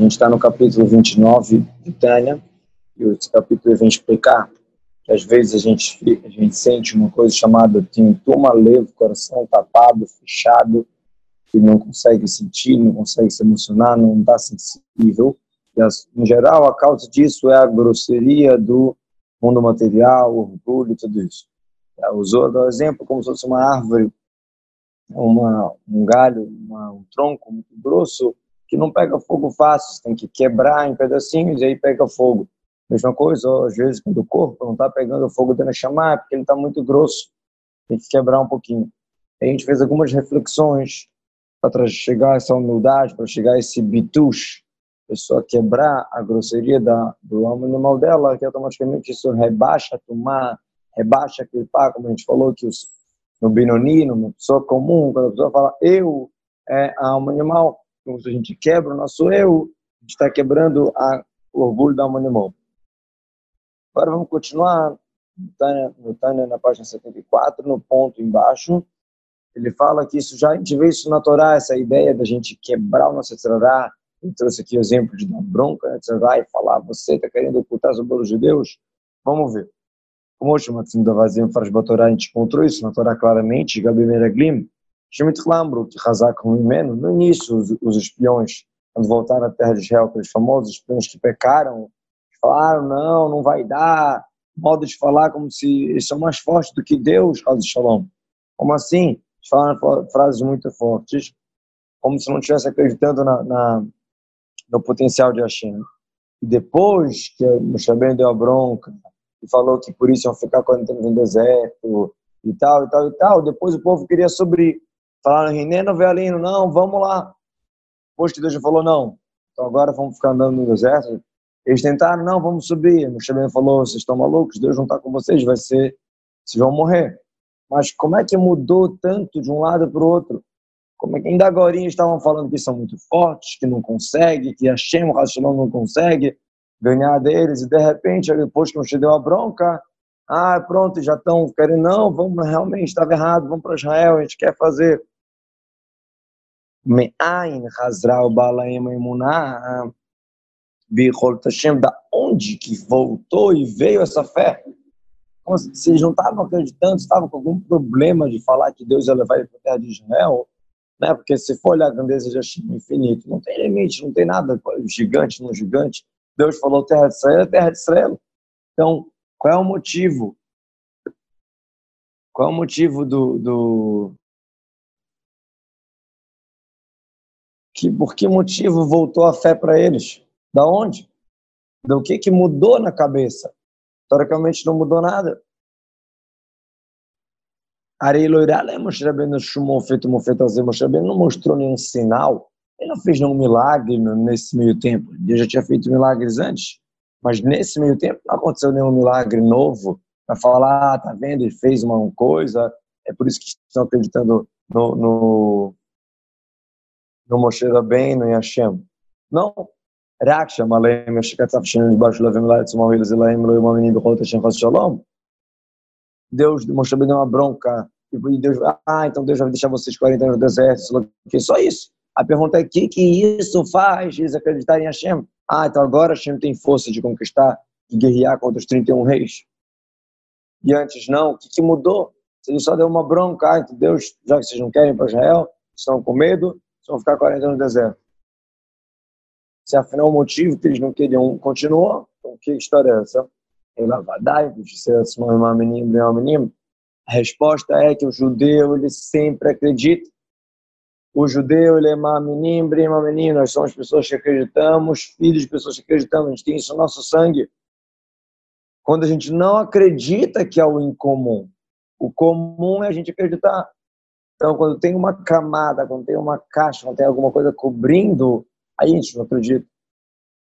A gente está no capítulo 29 de Tânia, e esse capítulo vem explicar que às vezes a gente, a gente sente uma coisa chamada tintuma levo, coração tapado, fechado, que não consegue sentir, não consegue se emocionar, não está sensível. E, em geral, a causa disso é a grosseria do mundo material, orgulho, tudo isso. Ela usou o exemplo como se fosse uma árvore, uma, um galho, uma, um tronco muito grosso, que não pega fogo fácil, tem que quebrar em pedacinhos e aí pega fogo. Mesma coisa, às vezes, quando o corpo não está pegando fogo dentro da chamar, porque ele está muito grosso, tem que quebrar um pouquinho. a gente fez algumas reflexões para chegar a essa humildade, para chegar a esse bitush, pessoa quebrar a grosseria da, do animal dela, que automaticamente isso rebaixa tomar, rebaixa pá, como a gente falou, que os, no Binoni, numa pessoa comum, quando a pessoa fala eu é a alma animal, então se a gente quebra o nosso eu, a gente está quebrando a, o orgulho da animal. Agora vamos continuar no Tânia, na página 74, no ponto embaixo, ele fala que isso já a gente vê isso na Torá, essa ideia da gente quebrar o nosso Tzará, ele trouxe aqui o exemplo de dar bronca, né? você vai falar, você está querendo ocultar sobre os judeus? Vamos ver. Como hoje, Matsim da Vazim faz Batorá, a gente encontrou isso na Torá claramente, Gabi Meraglim, Shemit Lambro, que Hazak Rumimeno, no início, os, os espiões, quando voltaram à terra de Israel, aqueles famosos espiões que pecaram, falaram, não, não vai dar, modo de falar como se eles são mais fortes do que Deus, Razo Shalom. Como assim? Eles falaram frases muito fortes, como se não estivesse acreditando na, na no potencial de Hashem. E depois que Moshe Ben deu a bronca e falou que por isso iam ficar 40 anos no deserto e tal, e tal, e tal, depois o povo queria sobre. Falaram, Reneno Velino, não, vamos lá. Que Deus falou, não, então agora vamos ficar andando no deserto. Eles tentaram, não, vamos subir. Moshe Ben falou, vocês estão malucos, Deus não está com vocês, vai ser, vocês vão morrer. Mas como é que mudou tanto de um lado para o outro? Como é que ainda agora estavam falando que são muito fortes, que não consegue, que a Shem, o não consegue ganhar deles, e de repente, depois que Moshe deu a bronca, ah, pronto, já estão querendo, não, vamos, realmente, estava errado, vamos para Israel, a gente quer fazer. Me'ain Hazral Bihol Tashem, da onde que voltou e veio essa fé? Se eles não estavam acreditando, estavam com algum problema de falar que Deus ia levar ele para a terra de Israel, né? Porque se for olhar a grandeza de Hashem infinito, não tem limite, não tem nada gigante no gigante. Deus falou terra de Israel, é terra de Israel. Então, qual é o motivo? Qual é o motivo do, do... que por que motivo voltou a fé para eles? Da onde? Do que que mudou na cabeça? Historicamente não mudou nada. Arei Loirala, Moshe Rabbeinu não mostrou nenhum sinal, ele não fez nenhum milagre nesse meio tempo. Ele já tinha feito milagres antes, mas nesse meio tempo não aconteceu nenhum milagre novo para falar, ah, tá vendo, ele fez uma coisa, é por isso que estão acreditando no, no, no Moshe Rabbeinu e Hashem. Não. רק שם עליהם יש קצף שנדבש להם לעצמם ולזלהם לא יאמינים בכל השם חס שלום Deus mostrou deu uma bronca, e Deus, ah, então Deus vai deixar vocês 40 anos no deserto, só isso. A pergunta é, o que, que isso faz eles acreditarem em Hashem? Ah, então agora Hashem tem força de conquistar, de guerrear contra os 31 reis. E antes não, o que, que mudou? Se ele só deu uma bronca, ah, então Deus, já que vocês não querem para Israel, estão com medo, vão ficar 40 anos no deserto. Se afinal o motivo que eles não queriam continuou, então que história é essa? A resposta é que o judeu ele sempre acredita. O judeu ele é maminim, brima Nós somos pessoas que acreditamos, filhos de pessoas que acreditamos. A gente tem isso no nosso sangue. Quando a gente não acredita que é o incomum, o comum é a gente acreditar. Então, quando tem uma camada, quando tem uma caixa, quando tem alguma coisa cobrindo, a gente não acredita.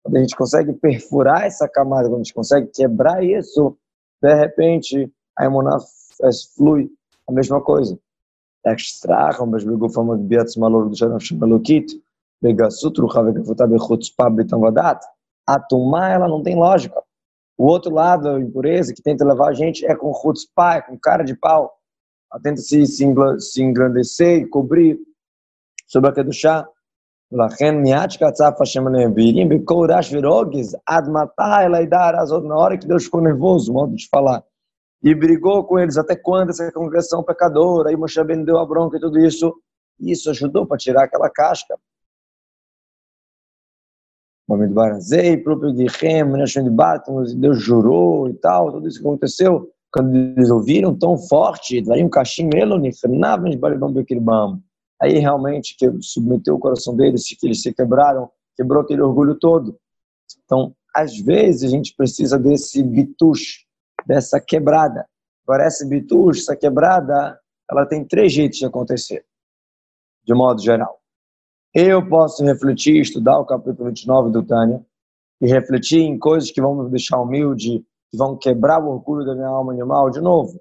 Quando a gente consegue perfurar essa camada, quando a gente consegue quebrar isso, de repente a emuná flui. A mesma coisa. Extraham, mas begou fama de biats malor do Shanaf Shemelokit, begassut rucha vegafuta bechutzpah betamvadat. A tumá, ela não tem lógica. O outro lado, a impureza, que tenta levar a gente, é com chutzpah, é com cara de pau Ela tenta se, se, engrandecer e cobrir sobre a chá ולכן מיד שקצף השם הנביאים, בכל רעש ורוגז, עד מתי ela dar as na hora que Deus ficou nervoso, modo de falar, e brigou com eles, até quando essa congregação pecadora, aí Moshe Ben deu a bronca e tudo isso, isso ajudou para tirar aquela casca. Momento Barazei, próprio Guilherme, Menachem de Batman, Deus jurou e tal, tudo isso que aconteceu, quando eles ouviram tão forte, um aí realmente que submeteu o coração deles, que eles se quebraram, quebrou aquele orgulho todo. Então, às vezes a gente precisa desse bitush, dessa quebrada. Agora, essa bitush, essa quebrada, ela tem três jeitos de acontecer, de modo geral. Eu posso refletir, estudar o capítulo 29 do Tânia, e refletir em coisas que vão me deixar humilde, que vão quebrar o orgulho da minha alma animal de novo.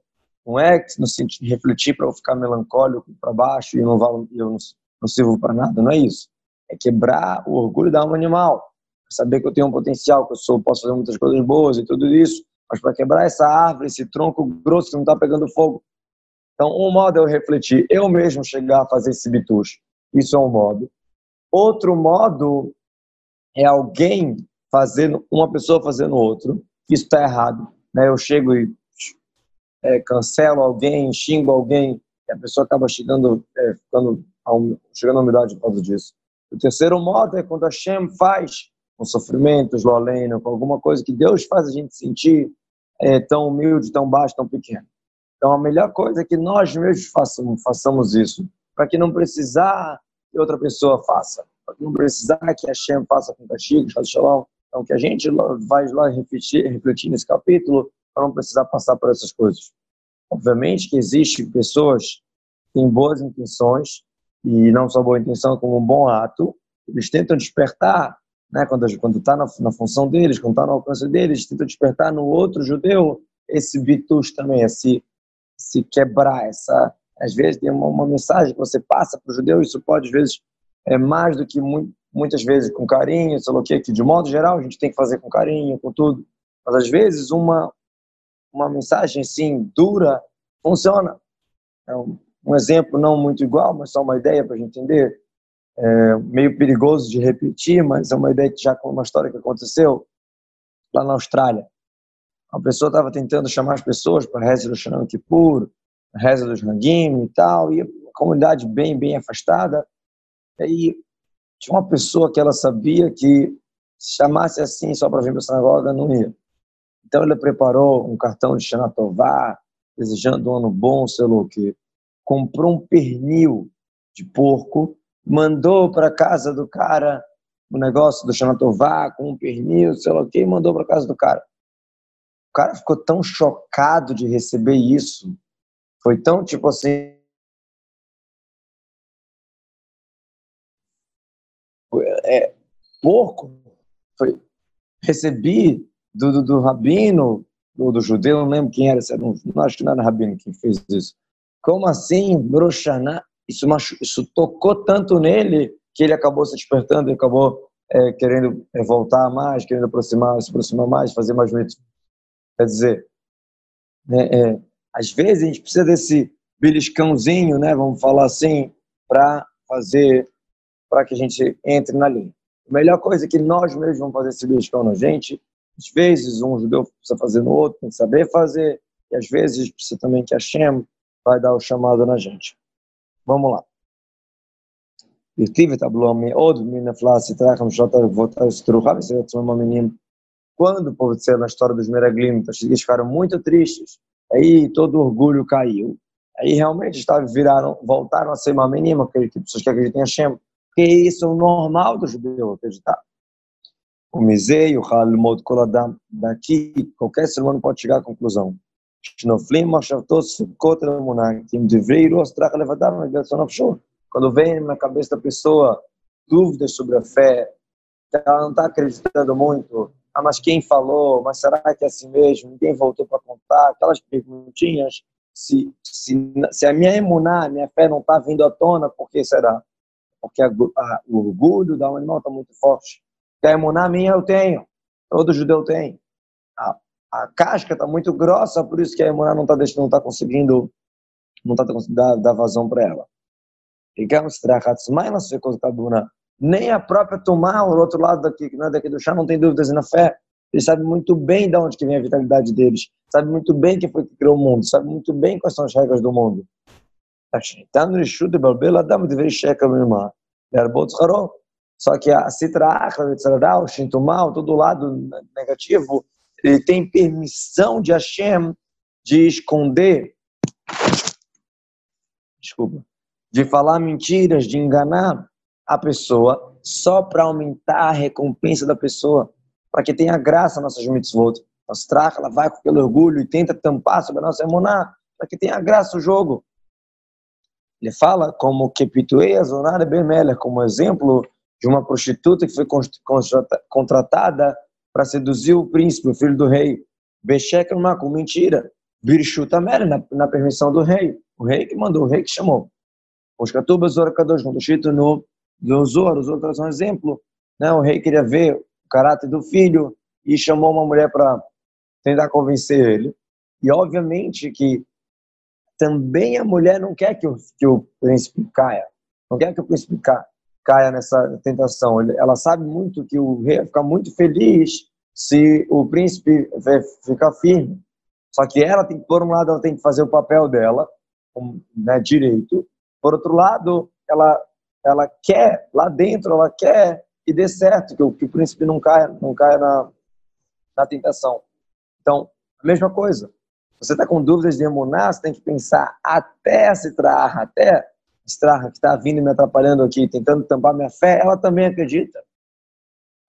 É no sentido de refletir para eu ficar melancólico para baixo e não, valo, eu não, não sirvo para nada, não é isso. É quebrar o orgulho da alma animal. Saber que eu tenho um potencial, que eu sou, posso fazer muitas coisas boas e tudo isso, mas para quebrar essa árvore, esse tronco grosso que não está pegando fogo. Então, um modo é eu refletir, eu mesmo chegar a fazer esse bitucho. Isso é um modo. Outro modo é alguém fazendo, uma pessoa fazendo outro. Isso está errado. Né? Eu chego e é, cancelo alguém, xingo alguém, e a pessoa acaba chegando, é, ficando, chegando à humildade por causa disso. O terceiro modo é quando a Shem faz com sofrimentos, loleno, com alguma coisa que Deus faz a gente sentir é, tão humilde, tão baixo, tão pequeno. Então a melhor coisa é que nós mesmos façamos, façamos isso, para que não precisar que outra pessoa faça, para que não precisar que a Shem faça com castigo, shalom. Então que a gente vai lá refletir, refletir nesse capítulo para não precisar passar por essas coisas. Obviamente que existem pessoas que têm boas intenções, e não só boa intenção, como um bom ato, eles tentam despertar, né, quando está na, na, função deles, quando está no alcance deles, eles tentam despertar no outro judeu esse bitus também, esse, se quebrar, essa, às vezes tem uma, uma mensagem que você passa para o judeu, isso pode, às vezes, é mais do que muito, muitas vezes com carinho, sei lá o que, que de modo geral a gente tem que fazer com carinho, com tudo, mas às vezes uma, uma mensagem assim dura funciona. É um, um exemplo não muito igual, mas só uma ideia para a gente entender. É meio perigoso de repetir, mas é uma ideia que já com uma história que aconteceu lá na Austrália. A pessoa estava tentando chamar as pessoas para a reza do Shanam Kippur, a reza dos Hagim e tal, e a comunidade bem, bem afastada. E aí tinha uma pessoa que ela sabia que se chamasse assim só para vir para a sinagoga, não ia. Então ele preparou um cartão de Xanatová, desejando um ano bom, sei lá o quê. Comprou um pernil de porco, mandou para casa do cara o negócio do Xanatová com um pernil, sei lá o quê, e mandou para casa do cara. O cara ficou tão chocado de receber isso. Foi tão tipo assim. Porco. Foi, recebi do, do, do rabino, do, do, judeu, não lembro quem era, não, não acho que não era rabino quem fez isso. Como assim, Broshaná? Isso, isso tocou tanto nele que ele acabou se despertando e acabou é, querendo é, voltar mais, querendo aproximar, se aproximar mais, fazer mais mitzvot. Quer dizer, é, é, às vezes a gente precisa desse beliscãozinho, né, vamos falar assim, para fazer, para que a gente entre na linha. A melhor coisa é que nós mesmos vamos fazer beliscão na gente às vezes, um judeu precisa fazer no outro, tem que saber fazer, e às vezes precisa também que a Shem vai dar o chamado na gente. Vamos lá. Quando o povo de na história dos Meraglims, eles ficaram muito tristes, aí todo orgulho caiu. Aí realmente estavam, viraram, voltaram a ser uma menina, aquele que pessoas que acreditam em Hashem, porque isso é o normal do judeu acreditar. O Mizei, o Halmod Koladam, daqui qualquer ser humano pode chegar à conclusão. Quando vem na cabeça da pessoa dúvidas sobre a fé, ela não está acreditando muito, ah, mas quem falou, mas será que é assim mesmo? Ninguém voltou para contar, aquelas perguntinhas, se, se, se a minha emuná, a minha fé não está vindo à tona, por que será? Porque a, a, o orgulho da animal está muito forte. A emuná minha eu tenho. Todo judeu tem. A, a casca está muito grossa, por isso que a emuná não está tá conseguindo não está conseguindo dar, vazão para ela. Nem a própria Tomar, o outro lado daqui, que não é daqui do chá, não tem dúvidas na fé. Ele sabe muito bem de onde que vem a vitalidade deles, sabe muito bem quem foi que criou o mundo, sabe muito bem quais são as regras do mundo. Tá Só que a Citra o Shintumal, todo lado negativo, ele tem permissão de Hashem de esconder, desculpa, de falar mentiras, de enganar a pessoa só para aumentar a recompensa da pessoa, para que tenha graça nossas mitzvot. Nossa traca, ela vai com aquele orgulho e tenta tampar sobre a nossa emuná, para que tenha graça o jogo. Ele fala como que Pituei Azonara Bemeler, como exemplo de uma prostituta que foi contratada para seduzir o príncipe, o filho do rei. Bechek com mentira. Birshuta na, na permissão do rei. O rei que mandou, o rei que chamou. Os Katubas Orakadosh, quando escrito no do Zor, os outros são um exemplo. Né? O rei queria ver o caráter do filho e chamou uma mulher para tentar convencer ele. E obviamente que também a mulher não quer que o, que o príncipe caia, não quer que o príncipe caia nessa tentação. Ela sabe muito que o rei vai ficar muito feliz se o príncipe ficar firme. Só que ela tem, por um lado, ela tem que fazer o papel dela, né, direito. Por outro lado, ela ela quer, lá dentro, ela quer que dê certo, que o, que o príncipe não caia, não caia na, na tentação. Então, a mesma coisa. Você está com dúvidas de emunar, você tem que pensar até se traha, até estrarra que está vindo me atrapalhando aqui, tentando tampar minha fé, ela também acredita.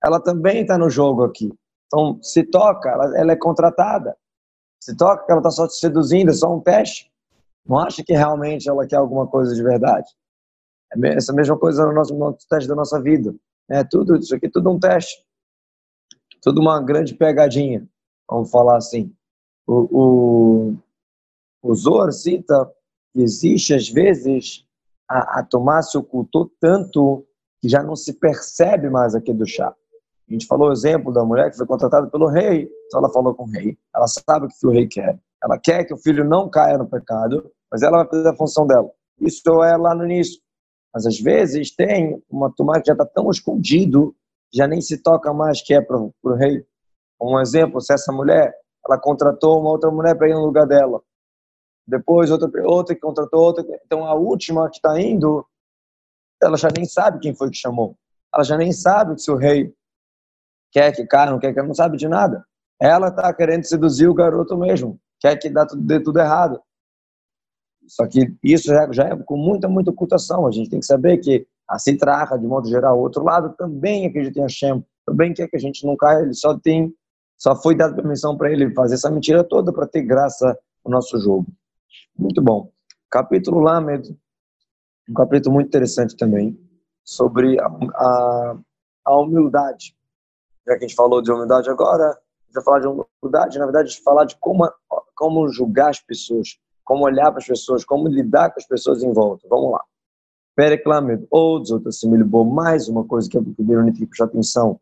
Ela também está no jogo aqui. Então, se toca, ela, ela é contratada. Se toca ela está só te seduzindo, é só um teste. Não acha que realmente ela quer alguma coisa de verdade. É essa mesma coisa no nosso, no teste da nossa vida. É tudo isso aqui, tudo um teste. Tudo uma grande pegadinha, vamos falar assim. O, o, Zohar cita que existe, às vezes, a, a se ocultou tanto que já não se percebe mais aquele do chá. A gente falou o exemplo da mulher que foi contratada pelo rei, então ela falou com o rei, ela sabe o que o rei quer. Ela quer que o filho não caia no pecado, mas ela vai fazer a função dela. Isso é lá no início. Mas às vezes tem uma tomada que já está tão escondido, já nem se toca mais que é para o rei. Um exemplo, se essa mulher, ela contratou uma outra mulher para ir no lugar dela. Depois outra, outra que contratou outra. Então a última que está indo, ela já nem sabe quem foi que chamou. Ela já nem sabe se o rei quer que caia, não quer que ela não sabe de nada. Ela está querendo seduzir o garoto mesmo, quer que dá tudo, dê tudo errado. Só que isso já, já, é com muita, muita ocultação. A gente tem que saber que a Citraha, de modo geral, o outro lado também acredita em Hashem, também quer que a gente não caia, ele só tem, só foi dado permissão para ele fazer essa mentira toda para ter graça no nosso jogo. Muito bom. Capítulo Lamed, um capítulo muito interessante também, sobre a, a, a humildade. Já que a gente falou de humildade agora, vai falar de humildade, na verdade, falar de como, como julgar as pessoas como olhar para as pessoas, como lidar com as pessoas em volta. Vamos lá. Pereclamed, outros, outros mais uma coisa que o Bironi tem que prestar atenção.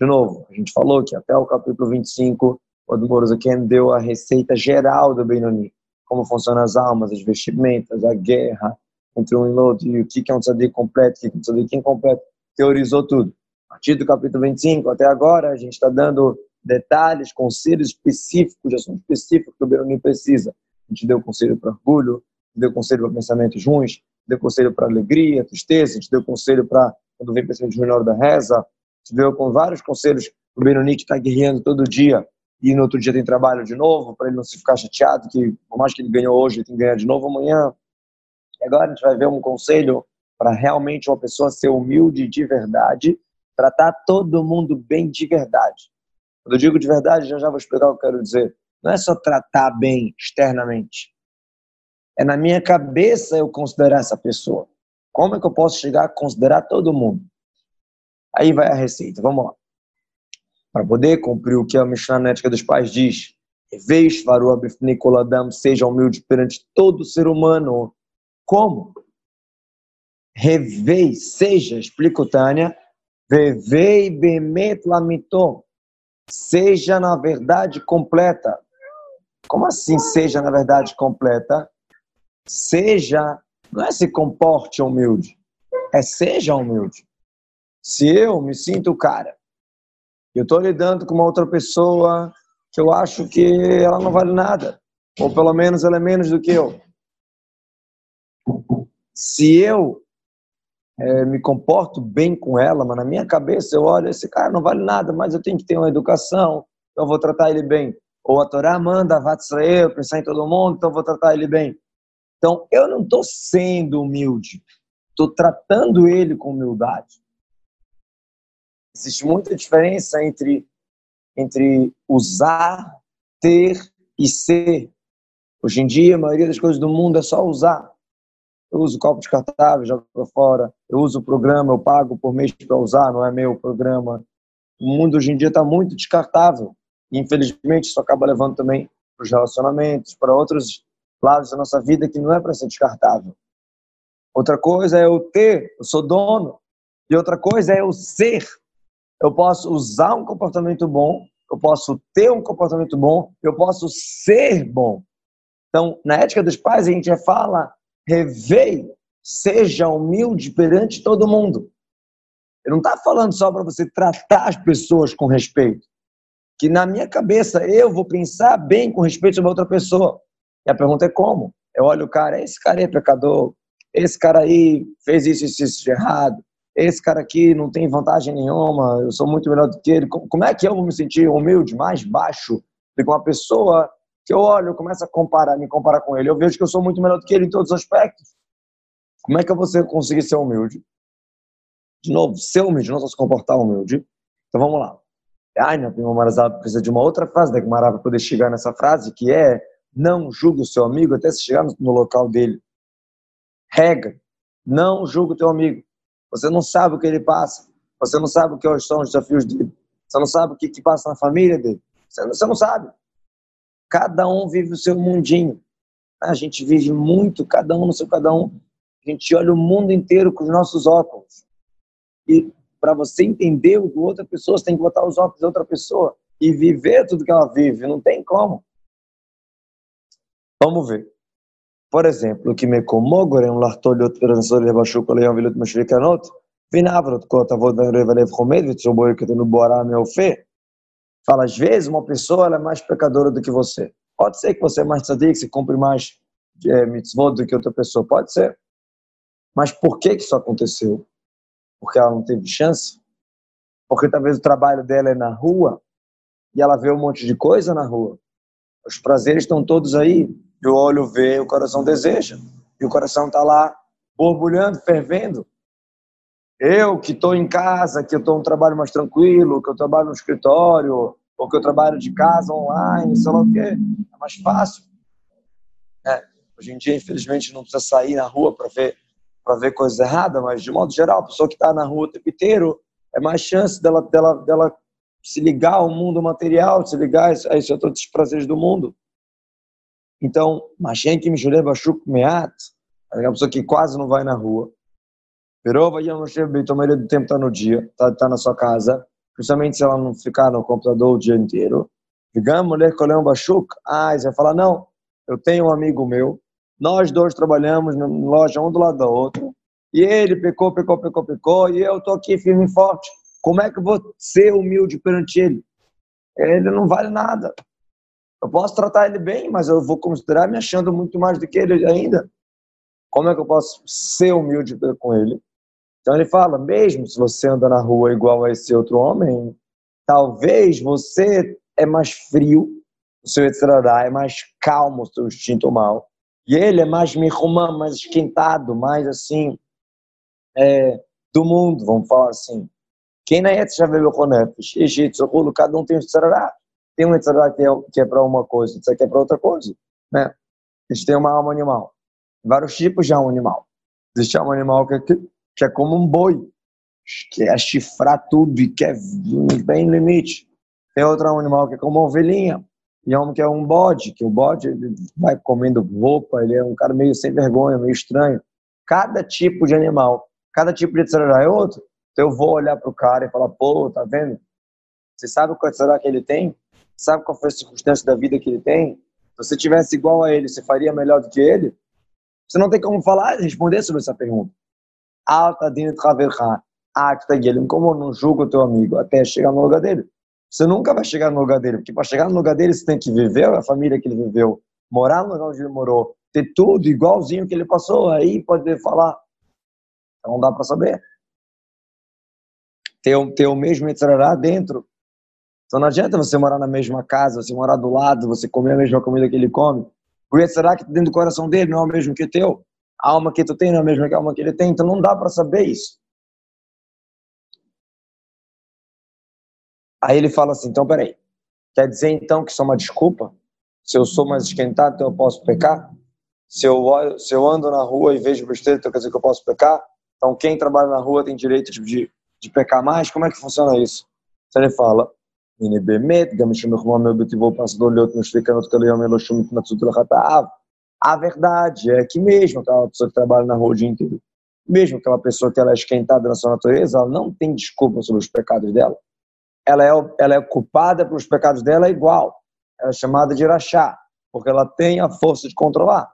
De novo, a gente falou que até o capítulo 25, o Admoroso Ken deu a receita geral do Benoni, como funcionam as almas, as vestimentas, a guerra entre um e outro, e o que é um tzadik completo, o que é um tzadik incompleto, teorizou tudo. A partir do capítulo 25 até agora, a gente está dando detalhes, conselhos específicos, de assuntos específicos que o Benoni precisa a gente deu conselho para orgulho, deu conselho para pensamentos ruins, deu conselho para alegria, tristeza, a gente deu conselho para quando vem pensamento ruim na hora da reza, deu com vários conselhos o Benoni que está guerreando todo dia e no outro dia tem trabalho de novo, para ele não se ficar chateado que por mais que ele ganhou hoje, ele tem que ganhar de novo amanhã. E agora a gente vai ver um conselho para realmente uma pessoa ser humilde de verdade, tratar todo mundo bem de verdade. Quando eu digo de verdade, já já vou explicar o que eu quero dizer. Não é só tratar bem externamente. É na minha cabeça eu considerar essa pessoa. Como é que eu posso chegar a considerar todo mundo? Aí vai a receita. Vamos lá. Para poder cumprir o que a Mishnah Nética dos Pais diz, seja humilde perante todo ser humano. Como? Revei, seja, explica o Tânia, Revei bemet lamito, seja na verdade completa. Como assim seja, na verdade, completa? Seja, não é se comporte humilde, é seja humilde. Se eu me sinto o cara, eu estou lidando com uma outra pessoa que eu acho que ela não vale nada, ou pelo menos ela é menos do que eu. Se eu é, me comporto bem com ela, mas na minha cabeça eu olho, esse cara não vale nada, mas eu tenho que ter uma educação, então eu vou tratar ele bem. Ou a Torá manda, eu pensar em todo mundo, então eu vou tratar ele bem. Então eu não estou sendo humilde, estou tratando ele com humildade. Existe muita diferença entre, entre usar, ter e ser. Hoje em dia, a maioria das coisas do mundo é só usar. Eu uso copo descartável, jogo para fora. Eu uso o programa, eu pago por mês para usar, não é meu programa. O mundo hoje em dia está muito descartável. E, infelizmente, isso acaba levando também para os relacionamentos, para outros lados da nossa vida que não é para ser descartável. Outra coisa é eu ter, eu sou dono. E outra coisa é eu ser eu posso usar um comportamento bom, eu posso ter um comportamento bom, eu posso ser bom. Então, na ética dos pais, a gente já fala, revei, seja humilde perante todo mundo. Ele não está falando só para você tratar as pessoas com respeito. Que na minha cabeça eu vou pensar bem com respeito sobre outra pessoa. E a pergunta é como? Eu olho o cara, esse cara é pecador, esse cara aí fez isso isso, isso de errado, esse cara aqui não tem vantagem nenhuma, eu sou muito melhor do que ele. Como é que eu vou me sentir humilde, mais baixo do que uma pessoa que eu olho, eu começo a comparar, me comparar com ele, eu vejo que eu sou muito melhor do que ele em todos os aspectos. Como é que eu vou conseguir ser humilde? De novo, ser humilde, não só se comportar humilde. Então vamos lá. Ai, meu primo Marazado precisa de uma outra frase da Gemara para poder chegar nessa frase, que é não julgue o seu amigo até se chegar no local dele. Regra, não julgue o teu amigo. Você não sabe o que ele passa. Você não sabe o que são os desafios dele. Você não sabe o que, que passa na família dele. Você não, você não sabe. Cada um vive o seu mundinho. A gente vive muito, cada um no seu cada um. A gente olha o mundo inteiro com os nossos óculos. E para você entender o do outra pessoa, você tem que botar os óculos de outra pessoa e viver tudo que ela vive. Não tem como. Vamos ver. Por exemplo, o que me comogorem l'artoliot veranzol yabashu kol yom vilot mashrikanot, vinavrot kot boi que alev chomed vitzoboy ketenu boaram fé. Fala, às vezes uma pessoa é mais pecadora do que você. Pode ser que você é mais tzadik, você cumpre mais é, mitzvot do que outra pessoa, pode ser. Mas por que, que isso aconteceu? Porque ela não teve chance? Porque talvez o trabalho dela é na rua e ela vê um monte de coisa na rua. Os prazeres estão todos aí e o olho vê, o coração deseja. E o coração está lá borbulhando, fervendo. Eu que estou em casa, que eu estou um trabalho mais tranquilo, que eu trabalho no escritório, ou que eu trabalho de casa online, sei lá o quê, é mais fácil. É, hoje em dia, infelizmente, não precisa sair na rua para ver para ver coisas erradas, mas de modo geral, a pessoa que está na rua o tempo inteiro é mais chance dela, dela, dela se ligar ao mundo material, se ligar a esses outros prazeres do mundo. Então, Mashen que Mishuleh Bashuk Meat, é a pessoa que quase não vai na rua. Perova Yom Moshe Beit, a maioria do tempo está no dia, está tá na sua casa, principalmente se ela não ficar no computador o dia inteiro. Digamos, mulher Koleon Bashuk, ah, você vai falar, não, eu tenho um amigo meu, nós dois trabalhamos na loja um do lado da outra, e ele pecou, pecou, pecou, pecou, e eu estou aqui firme e forte. Como é que eu vou ser humilde perante ele? Ele não vale nada. Eu posso tratar ele bem, mas eu vou considerar me achando muito mais do que ele ainda. Como é que eu posso ser humilde com ele? Então ele fala, mesmo se você anda na rua igual a esse outro homem, talvez você é mais frio, o seu etzerará é mais calmo, o seu instinto mal. E ele é mais mirrumã, mais esquentado, mais assim, é, do mundo, vamos falar assim. Quem na veio com cada um tem o etzerará. Tem um Yetzirah que é, que é para uma coisa, isso aqui é para outra coisa. Né? A gente tem uma alma animal. Vários tipos de alma animal. Existe alma animal que, que, que é como um boi, que é chifrar tudo e quer bem limite. Tem outro animal que é como uma ovelhinha. E um que é um bode, que o bode ele vai comendo roupa, ele é um cara meio sem vergonha, meio estranho. Cada tipo de animal, cada tipo de tzarará é outro. Então eu vou olhar para o cara e falar, pô, tá vendo? Você sabe qual tzarará que ele tem? Sabe qual foi a circunstância da vida que ele tem? Se você tivesse igual a ele, você faria melhor do que ele? Você não tem como falar, responder sobre essa pergunta. Alta dentro Actagelim, como não julga o teu amigo até chegar no lugar dele. Você nunca vai chegar no lugar dele, porque para chegar no lugar dele você tem que viver a família que ele viveu, morar no lugar onde ele morou, ter tudo igualzinho que ele passou, aí pode falar. Então não dá para saber. Ter, ter o mesmo Yetzirará dentro. Então não adianta você morar na mesma casa, você morar do lado, você comer a mesma comida que ele come. O Yetzirará que dentro do coração dele não é o mesmo que o teu. A alma que tu tem não é a mesma que a alma que ele tem. Então não dá para saber isso. Aí ele fala assim, então peraí, quer dizer então que isso é uma desculpa? Se eu sou mais esquentado, então eu posso pecar? Se eu, se eu ando na rua e vejo besteira, então quer dizer que eu posso pecar? Então quem trabalha na rua tem direito de, de pecar mais? Como é que funciona isso? Então ele fala, a verdade é que mesmo aquela pessoa que trabalha na rua o dia inteiro, mesmo aquela pessoa que ela é esquentada na sua natureza, ela não tem desculpa sobre os pecados dela ela é, ela é culpada pelos pecados dela igual. Ela é chamada de Irachá, porque ela tem a força de controlar.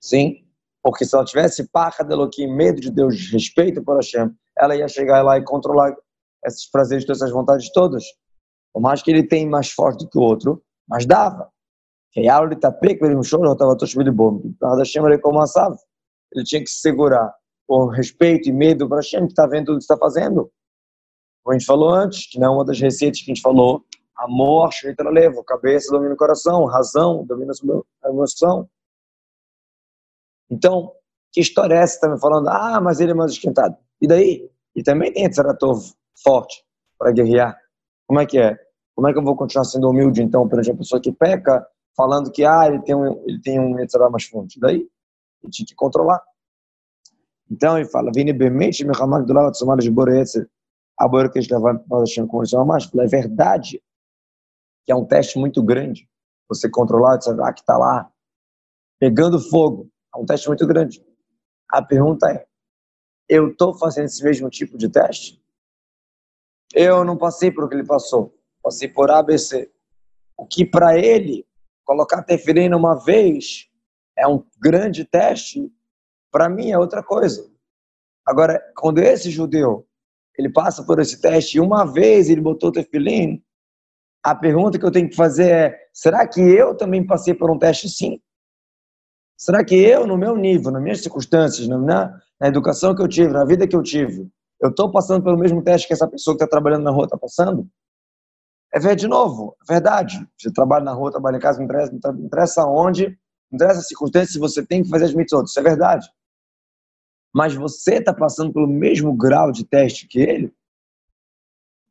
Sim, porque se ela tivesse parra de medo de Deus, respeito por Hashem, ela ia chegar lá e controlar esses prazeres, todas essas vontades todas. Por mais que ele tenha mais forte que o outro, mas dava. Ele tinha que se segurar por respeito e medo para Hashem, que está vendo tudo que está fazendo. Como a gente falou antes, que não é uma das receitas que a gente falou, amor, letra leva, cabeça domina o coração, razão domina a emoção. Então, que história é essa? Está me falando, ah, mas ele é mais esquentado. E daí? E também tem Etzeratov forte para guerrear. Como é que é? Como é que eu vou continuar sendo humilde, então, perante a pessoa que peca, falando que, ah, ele tem um, ele tem um Etzerat mais forte? Daí? Ele tinha que controlar. Então, ele fala, Vini bemente, mechamak do lado de Boretzer agora que eles levaram para Hashem com a mais, é verdade que é um teste muito grande. Você controlar, você ah, que está lá pegando fogo, é um teste muito grande. A pergunta é: eu estou fazendo esse mesmo tipo de teste? Eu não passei por o que ele passou, passei por ABC. O que para ele colocar teferina uma vez é um grande teste, para mim é outra coisa. Agora, quando esse judeu ele passa por esse teste e uma vez ele botou tefilim, a pergunta que eu tenho que fazer é: será que eu também passei por um teste sim? Será que eu, no meu nível, nas minhas circunstâncias, na, na educação que eu tive, na vida que eu tive, eu estou passando pelo mesmo teste que essa pessoa que está trabalhando na rua está passando? É ver de novo, é verdade. Você trabalha na rua, trabalha em casa, não interessa, não interessa onde, não interessa as circunstâncias, você tem que fazer as mitzvot, isso é verdade mas você está passando pelo mesmo grau de teste que ele,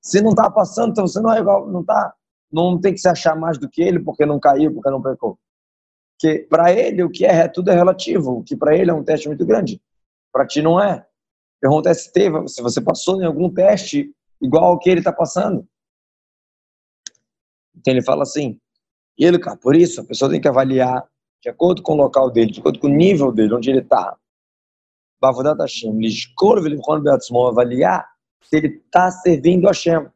se não está passando, então você não é igual, não tá, não tem que se achar mais do que ele porque não caiu, porque não pecou. Porque para ele o que é, é tudo é relativo, o que para ele é um teste muito grande, para ti não é. Pergunta é ST, se você passou em algum teste igual ao que ele está passando. Então ele fala assim, e ele, cara, por isso a pessoa tem que avaliar de acordo com o local dele, de acordo com o nível dele, onde ele está. Bavodat Hashem, avaliar se ele está servindo a Hashem. O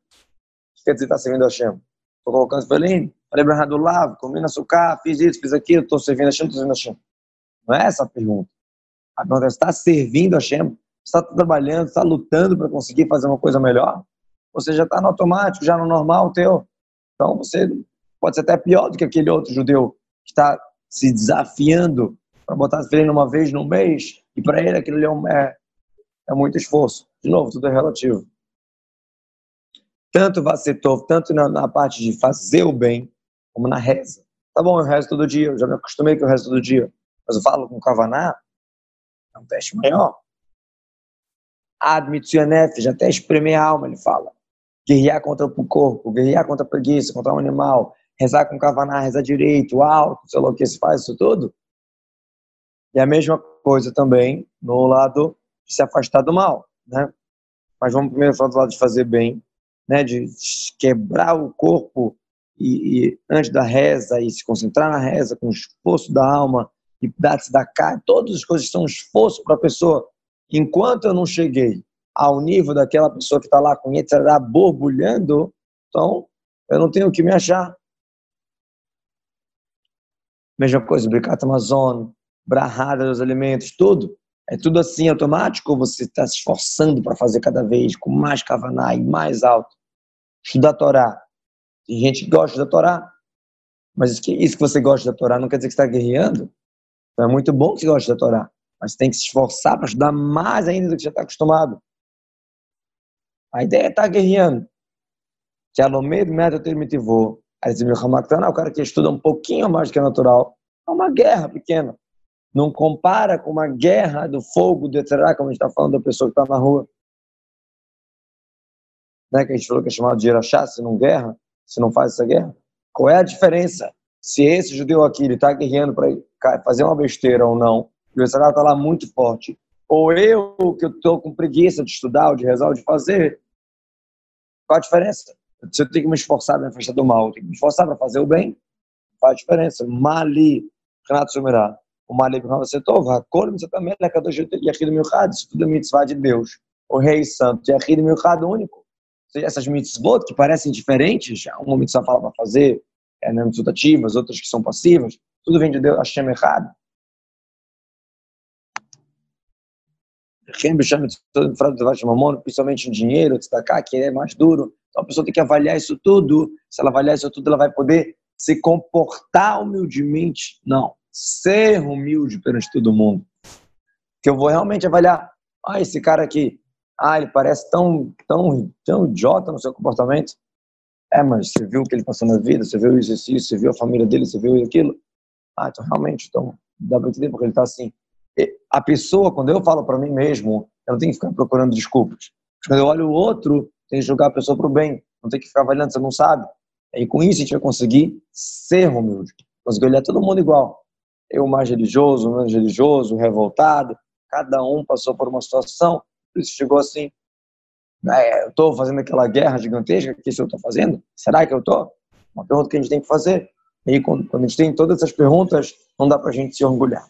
que quer dizer está servindo a Hashem? Estou colocando Felin, falei para do lado, comi na sucar, fiz isso, fiz aquilo, estou servindo a Hashem, estou servindo a Hashem. Não é essa a pergunta. A pergunta é, está servindo a Hashem? Está trabalhando, está lutando para conseguir fazer uma coisa melhor? Você já está no automático, já no normal teu. Então você pode ser até pior do que aquele outro judeu que está se desafiando para botar Felim uma vez no mês e para ele aquilo é, um, é, é, muito esforço. De novo, tudo é relativo. Tanto Vassetov, tanto na, na, parte de fazer o bem, como na reza. Tá bom, eu rezo todo dia, eu já me acostumei que eu rezo todo dia. Mas eu falo com Kavaná, é um teste maior. Admitsuyanef, já até espremer a alma, ele fala. Guerrear contra o corpo, guerrear contra a preguiça, contra o animal, rezar com Kavaná, rezar direito, alto, sei lá o que se faz, isso tudo. E a mesma coisa também no lado de se afastar do mal, né? Mas vamos primeiro falar do lado de fazer bem, né? De quebrar o corpo e, e antes da reza e se concentrar na reza com o esforço da alma e dar-se da cara, todas as coisas são um esforço para a pessoa. Enquanto eu não cheguei ao nível daquela pessoa que está lá com Yetzirah borbulhando, então eu não tenho que me achar. Mesma coisa, Bricata Amazon, brahada dos alimentos, tudo, É tudo assim automático ou você está se esforçando para fazer cada vez com mais kavaná e mais alto? Estudar a Torá. Tem gente que gosta da Torá, mas isso que, isso que você gosta da Torá não quer dizer que está guerreando. Então é muito bom que você goste da Torá, mas tem que se esforçar para estudar mais ainda do que já está acostumado. A ideia é estar tá guerreando. Que alomedo meta termitivou. Aí o cara que estuda um pouquinho mais do que é natural, é uma guerra pequena. Não compara com uma guerra do fogo, do etc., como a gente está falando da pessoa que está na rua. Né, que a gente falou que é chamado de Irachá, se não guerra, se não faz essa guerra. Qual é a diferença? Se esse judeu aqui está guerreando para fazer uma besteira ou não, o Israel está lá muito forte, ou eu que estou com preguiça de estudar, ou de rezar, ou de fazer, qual a diferença? Se eu tenho que me esforçar para afastar do mal, eu tenho que me esforçar para fazer o bem, a diferença? Mali, Renato Sumerá o Malek Havatov, Hakol Mitzvah Melech Kadosh Yachid Milchad, isso tudo é mitzvah de Deus. O Rei Santo, Yachid Milchad único. Essas mitzvot que parecem diferentes, uma mitzvah fala para fazer, é, né, outras que são passivas, tudo vem de Deus, Hashem Echad. principalmente em dinheiro, destacar que é mais duro. Então a pessoa tem que avaliar isso tudo. Se ela avaliar isso tudo, ela vai poder se comportar humildemente. Não ser humilde perante todo mundo. Que eu vou realmente avaliar, ah, esse cara aqui, ah, ele parece tão, tão, tão idiota no seu comportamento. É, mas você viu o que ele passou na vida, você viu isso, isso, você viu a família dele, você viu aquilo. Ah, então realmente, então dá para entender porque ele está assim. A pessoa, quando eu falo para mim mesmo, eu não tenho que ficar procurando desculpas. Quando eu olho o outro, tem que jogar a pessoa para o bem. Não tem que ficar avaliando, você não sabe. E com isso a gente vai conseguir ser humilde. Conseguir olhar todo mundo igual eu mais religioso, menos religioso, revoltado, cada um passou por uma situação, por isso chegou assim, é, eu estou fazendo aquela guerra gigantesca, que eu estou fazendo? Será que eu estou? Uma pergunta que a gente tem que fazer. E quando, quando a gente tem todas essas perguntas, não dá para a gente se orgulhar.